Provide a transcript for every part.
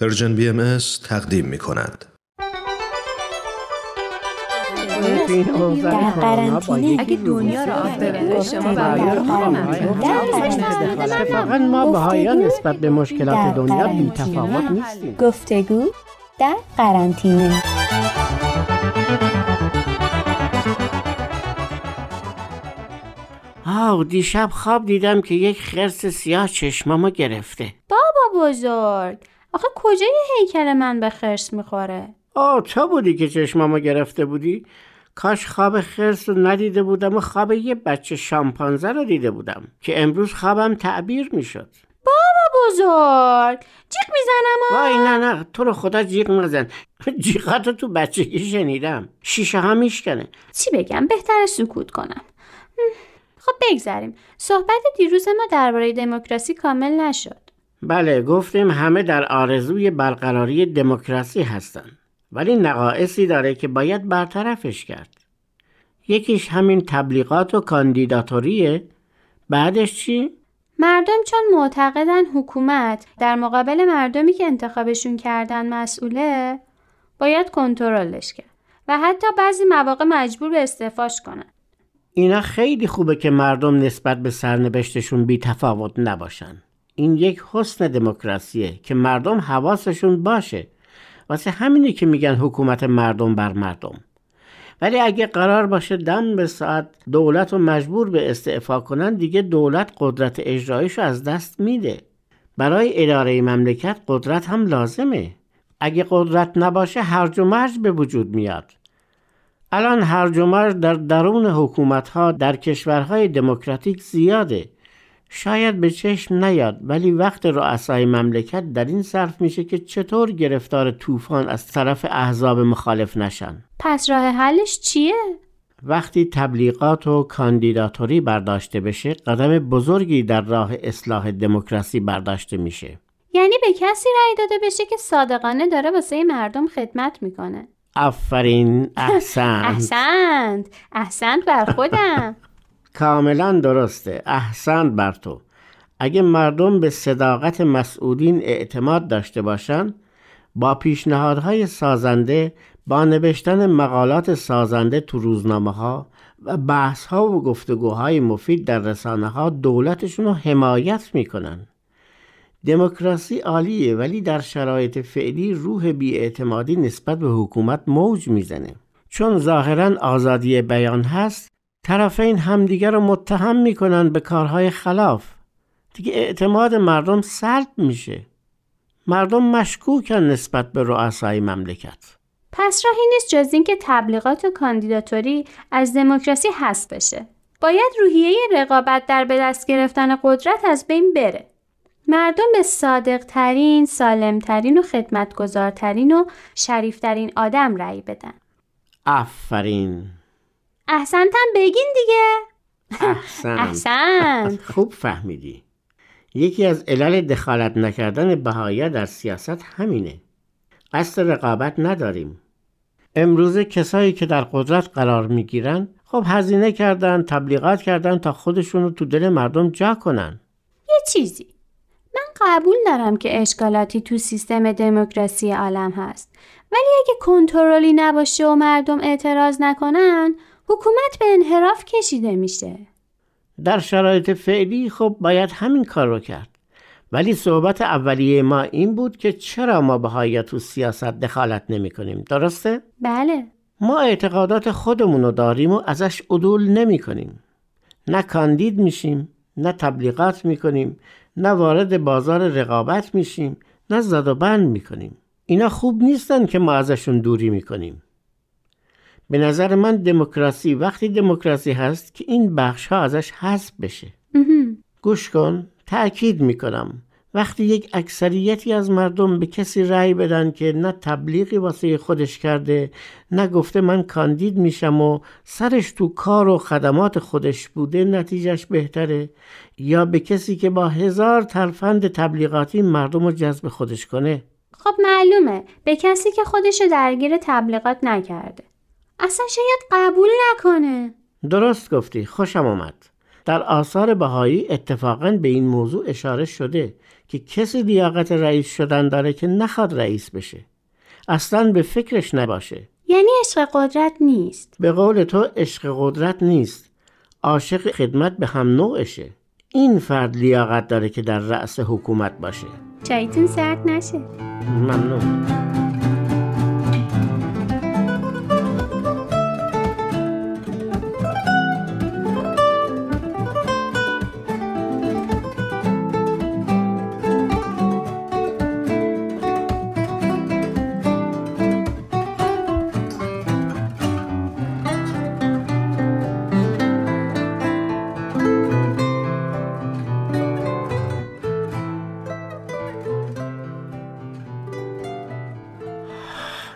Persian BM تقدیم می کند. در قرنطینه اگه دنیا رو آب ببره شما اتفاقا ما بهایان نسبت به مشکلات دنیا بی تفاوت نیستیم. گفتگو در قرنطینه. آه دیشب خواب دیدم که یک خرس سیاه چشمامو گرفته. بابا بزرگ آخه کجای هیکل من به خرس می‌خوره؟ آه تو بودی که چشمامو گرفته بودی؟ کاش خواب خرس رو ندیده بودم و خواب یه بچه شامپانزه رو دیده بودم که امروز خوابم تعبیر می‌شد. بابا بزرگ جیغ می‌زنم وای نه نه تو رو خدا جیغ نزن. جیغاتو تو بچگی شنیدم. شیشه ها میشکنه. چی بگم بهتر سکوت کنم. خب بگذریم. صحبت دیروز ما درباره دموکراسی کامل نشد. بله گفتیم همه در آرزوی برقراری دموکراسی هستند. ولی نقایصی داره که باید برطرفش کرد. یکیش همین تبلیغات و کاندیداتوریه. بعدش چی؟ مردم چون معتقدن حکومت در مقابل مردمی که انتخابشون کردن مسئوله باید کنترلش کرد و حتی بعضی مواقع مجبور به استعفاش کنن. اینا خیلی خوبه که مردم نسبت به سرنوشتشون بی تفاوت نباشن. این یک حسن دموکراسیه که مردم حواسشون باشه. واسه همینی که میگن حکومت مردم بر مردم. ولی اگه قرار باشه دم به ساعت دولت رو مجبور به استعفا کنن دیگه دولت قدرت اجرایش از دست میده. برای اداره مملکت قدرت هم لازمه. اگه قدرت نباشه هرج و مرج به وجود میاد. الان هرج و مرج در درون حکومت ها در کشورهای دموکراتیک زیاده. شاید به چشم نیاد ولی وقت رؤسای مملکت در این صرف میشه که چطور گرفتار طوفان از طرف احزاب مخالف نشن. پس راه حلش چیه؟ وقتی تبلیغات و کاندیداتوری برداشته بشه قدم بزرگی در راه اصلاح دموکراسی برداشته میشه. یعنی به کسی رأی داده بشه که صادقانه داره واسه مردم خدمت می‌کنه. آفرین احسنت. احسنت. احسنت بر خودم. کاملا درسته. احسنت بر تو. اگه مردم به صداقت مسئولین اعتماد داشته باشند با پیشنهادهای سازنده با نوشتن مقالات سازنده تو روزنامه ها و بحث ها و گفتگوهای مفید در رسانه ها دولتشون رو حمایت می‌کنن. دموکراسی عالیه ولی در شرایط فعلی روح بیاعتمادی نسبت به حکومت موج می‌زنه. چون ظاهرا آزادی بیان هست طرفین همدیگر رو متهم می‌کنن به کارهای خلاف. دیگه اعتماد مردم سلب میشه. مردم مشکوکن نسبت به رؤسای مملکت. پس راهی نیست جز اینکه تبلیغات و کاندیداتوری از دموکراسی حذف بشه. باید روحیه رقابت در به دست گرفتن قدرت از بین بره. مردم به صادق ترین، سالم ترین و خدمتگزارترین و شریفترین آدم رأی بدن. آفرین. احسنتم بگین دیگه. احسن. احسنت. خوب فهمیدی. یکی از علل دخالت نکردن بهایا در سیاست همینه. قصد رقابت نداریم. امروزه کسایی که در قدرت قرار می‌گیرن خب هزینه کردن تبلیغات کردن تا خودشون رو تو دل مردم جا کنن. یه چیزی. من قبول دارم که اشکالاتی تو سیستم دموکراسی عالم هست. ولی اگه کنترلی نباشه و مردم اعتراض نکنن حکومت به انحراف کشیده میشه. در شرایط فعلی خب باید همین کار رو کرد. ولی صحبت اولیه ما این بود که چرا ما بهایی تو سیاست دخالت نمی کنیم. درسته؟ بله. ما اعتقادات خودمون رو داریم و ازش عدول نمی کنیم. نه کاندید میشیم نه تبلیغات می‌کنیم نه وارد بازار رقابت میشیم نه زد و بند می‌کنیم. اینا خوب نیستن که ما ازشون دوری می‌کنیم. به نظر من دموکراسی وقتی دموکراسی هست که این بخش ها ازش حذف بشه. گوش کن تأکید می‌کنم. وقتی یک اکثریتی از مردم به کسی رأی بدن که نه تبلیغی واسه خودش کرده نه گفته من کاندید میشم و سرش تو کار و خدمات خودش بوده نتیجهش بهتره یا به کسی که با هزار ترفند تبلیغاتی مردم رو جذب خودش کنه. خب معلومه به کسی که خودشو درگیر تبلیغات نکرده. اصلا شاید قبول نکنه. درست گفتی خوشم آمد در آثار بهایی اتفاقا به این موضوع اشاره شده که کسی لیاقت رئیس شدن داره که نخواد رئیس بشه. اصلا به فکرش نباشه. یعنی عشق قدرت نیست. به قول تو عشق قدرت نیست. عاشق خدمت به هم نوعشه. این فرد لیاقت داره که در رأس حکومت باشه. چایتون سرد نشه. ممنون.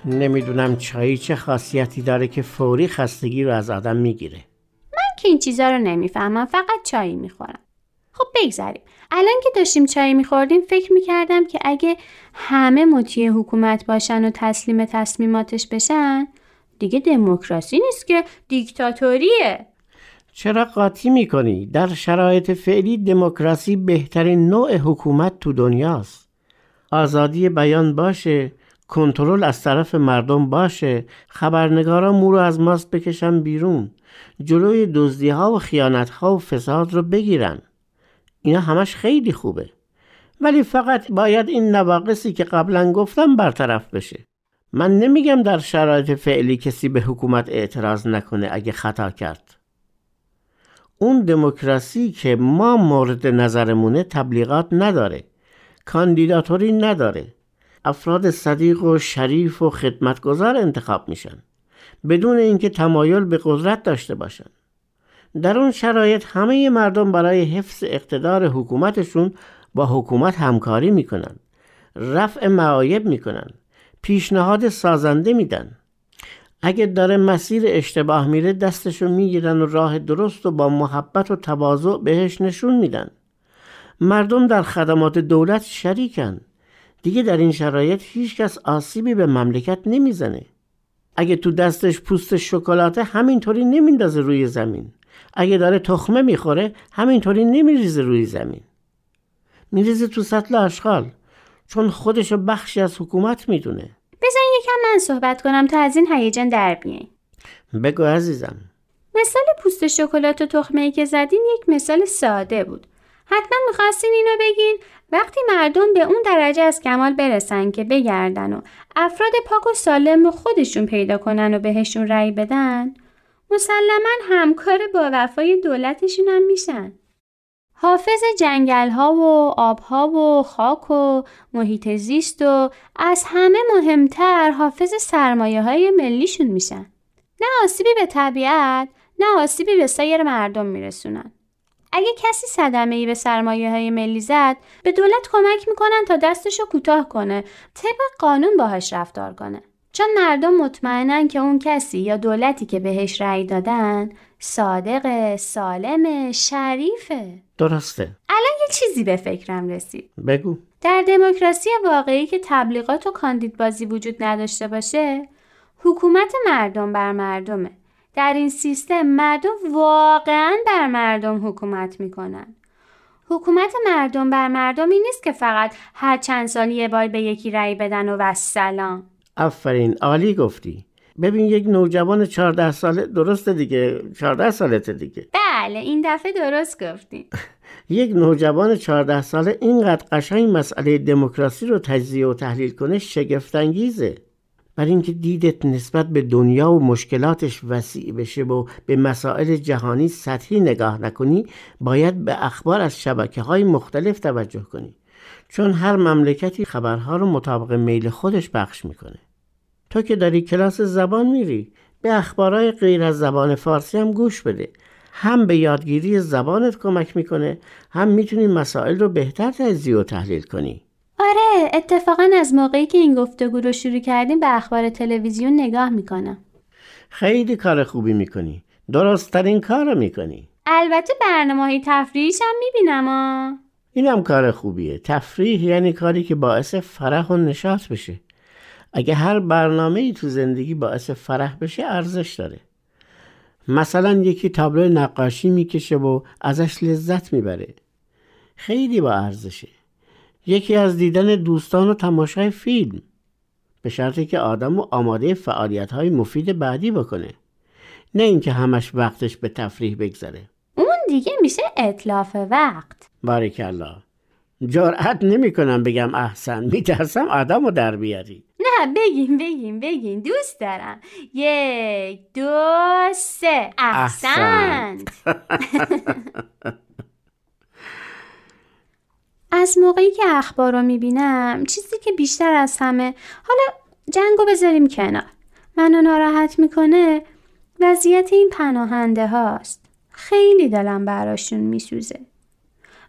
نمی‌دونم چایی چه خاصیتی داره که فوری خستگی رو از آدم می‌گیره. من که این چیزا رو نمی‌فهمم فقط چای می‌خورم. خب بگذریم الان که داشتیم چای میخوردیم فکر می‌کردم که اگه همه مطیع حکومت باشن و تسلیم تصمیماتش بشن دیگه دموکراسی نیست که دیکتاتوریه. چرا قاطی می‌کنی؟ در شرایط فعلی دموکراسی بهترین نوع حکومت تو دنیاست. آزادی بیان باشه کنترل از طرف مردم باشه. خبرنگارا مو رو از ماست بکشن بیرون. جلوی دزدی ها و خیانت ها و فساد رو بگیرن. اینا همش خیلی خوبه. ولی فقط باید این نواقصی که قبلا گفتم برطرف بشه. من نمیگم در شرایط فعلی کسی به حکومت اعتراض نکنه اگه خطا کرد. اون دموکراسی که ما مورد نظرمونه تبلیغات نداره. کاندیداتوری نداره. افراد صدیق و شریف و خدمتگذار انتخاب میشن بدون اینکه تمایل به قدرت داشته باشن. در اون شرایط همه مردم برای حفظ اقتدار حکومتشون با حکومت همکاری می‌کنن رفع معایب می‌کنن پیشنهاد سازنده میدن. اگه داره مسیر اشتباه میره دستشو می‌گیرن و راه درست و با محبت و تواضع بهش نشون میدن. مردم در خدمات دولت شریکن. دیگه در این شرایط هیچکس آسیبی به مملکت نمی‌زنه. اگه تو دستش پوست شکلاته همینطوری نمیندازه روی زمین. اگه داره تخمه می‌خوره همینطوری نمیریزه روی زمین. میریزه تو سطل آشغال چون خودشو بخشی از حکومت می‌دونه. بزن یکم من صحبت کنم تا از این هیجان در بیاین بگو عزیزم. مثال پوست شکلات و تخمه ای که زدین یک مثال ساده بود. حتما می‌خواستین اینو بگین وقتی مردم به اون درجه از کمال برسن که بگردن و افراد پاک و سالم رو خودشون پیدا کنن و بهشون رأی بدن مسلما همکار با وفای دولتشون هم میشن. حافظ جنگل ها و آب ها و خاک و محیط زیست و از همه مهمتر حافظ سرمایه های ملیشون میشن. نه آسیبی به طبیعت نه آسیبی به سایر مردم میرسونن. اگه کسی صدمه ای به سرمایه های ملی زد به دولت کمک می‌کنن تا دستشو کوتاه کنه طبق قانون باهاش رفتار کنه. چون مردم مطمئنن که اون کسی یا دولتی که بهش رأی دادن صادق، سالم، شریفه. درسته. الان یه چیزی به فکرم رسید. بگو. در دموکراسی واقعی که تبلیغات و کاندیدبازی وجود نداشته باشه حکومت مردم بر مردمه. در این سیستم مردم واقعا بر مردم حکومت می‌کنن. حکومت مردم بر مردمی نیست که فقط هر چند سال یه بار به یکی رأی بدن و وسلام. آفرین عالی گفتی. ببین یک نوجوان 14 ساله درسته دیگه 14 سالته دیگه. بله این دفعه درست گفتین. یک نوجوان 14 ساله اینقدر قشنگ مسئله دموکراسی رو تجزیه و تحلیل کنه شگفتانگیزه. برای اینکه دیدت نسبت به دنیا و مشکلاتش وسیع بشه و به مسائل جهانی سطحی نگاه نکنی باید به اخبار از شبکه های مختلف توجه کنی. چون هر مملکتی خبرها رو مطابق میل خودش پخش می‌کنه. تو که داری کلاس زبان میری به اخبارهای غیر از زبان فارسی هم گوش بده. هم به یادگیری زبانت کمک می‌کنه هم می‌تونی مسائل رو بهتر تجزیه و تحلیل کنی. آره اتفاقا از موقعی که این گفتگو رو شروع کردیم به اخبار تلویزیون نگاه می‌کنم. خیلی کار خوبی می‌کنی. درستترین کار رو می‌کنی. البته برنامه های تفریحیش هم می‌بینم آ. این هم کار خوبیه. تفریح یعنی کاری که باعث فرح و نشاط بشه. اگه هر برنامه ای تو زندگی باعث فرح بشه ارزش داره. مثلا یکی تابلو نقاشی می‌کشه و ازش لذت می‌بره. خیلی با ارزشه. یکی از دیدن دوستان و تماشای فیلم به شرطی که آدم و آماده فعالیت های مفید بعدی بکنه. نه اینکه همش وقتش به تفریح بگذره. اون دیگه میشه اطلاف وقت. باریکلا جرأت نمی‌کنم بگم احسن میترسم آدم رو در بیاری. نه بگین بگین بگین. دوست دارم. یک دو سه. احسنت. از موقعی که اخبار رو می‌بینم چیزی که بیشتر از همه حالا جنگو بذاریم کنار. منو ناراحت می‌کنه وضعیت این پناهنده هاست. خیلی دلم براشون میسوزه.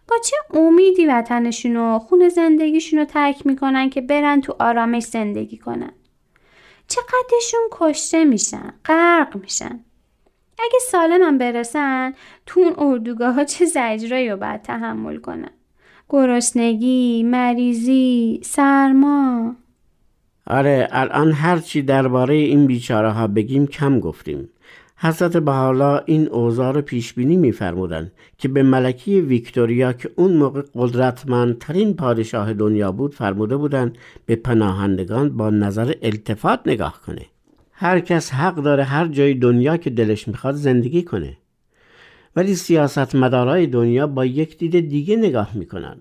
با چه امیدی وطنشون و خون زندگیشون رو ترک می‌کنن که برن تو آرامش زندگی کنن؟ چقدرشون کشته میشن غرق میشن؟ اگه سالمم برسن تو اون اردوگاه ها چه زجرایی رو باید تحمل کنن؟ گرسنگی مریضی سرما. آره الان هرچی درباره این بیچاره ها بگیم کم گفتیم. حضرت بحالا این اوضاع رو پیش بینی میفرمودند که به ملکی ویکتوریا که اون موقع قدرتمندترین پادشاه دنیا بود فرموده بودند به پناهندگان با نظر التفات نگاه کنه. هر کس حق داره هر جای دنیا که دلش می‌خواد زندگی کنه. ولی سیاستمدارای دنیا با یک دید دیگه نگاه می‌کنن.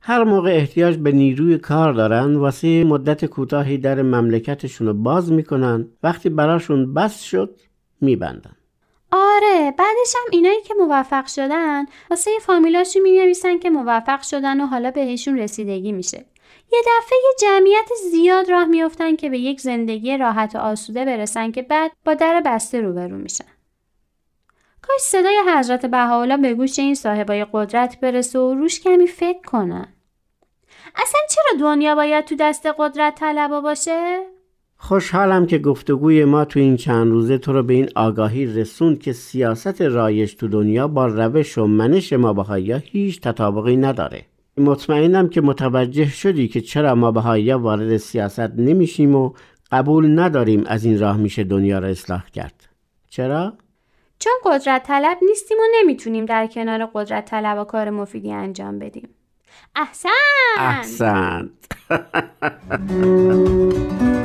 هر موقع احتیاج به نیروی کار دارن واسه مدت کوتاهی در مملکتشون رو باز می‌کنن. وقتی براشون بس شد میبندن. آره بعدش هم اینایی که موفق شدن واسه فامیلاشون می نویسن که موفق شدن و حالا بهشون رسیدگی میشه. یه دفعه یه جمعیت زیاد راه میافتن که به یک زندگی راحت و آسوده برسن که بعد با در بسته روبرو میشن. کاش صدای حضرت بهاءالله به گوش این صاحبای قدرت برسه و روش کمی فکر کنن اصلا چرا دنیا باید تو دست قدرت طلبا باشه؟ خوشحالم که گفتگوی ما تو این چند روزه تو رو به این آگاهی رسوند که سیاست رایج تو دنیا با روش و منش ما بهایا هیچ تطابقی نداره مطمئنم که متوجه شدی که چرا ما بهایا وارد سیاست نمیشیم و قبول نداریم از این راه میشه دنیا را اصلاح کرد چرا؟ چون قدرت طلب نیستیم و نمی‌تونیم در کنار قدرت طلب و کار مفیدی انجام بدیم. احسن! احسنت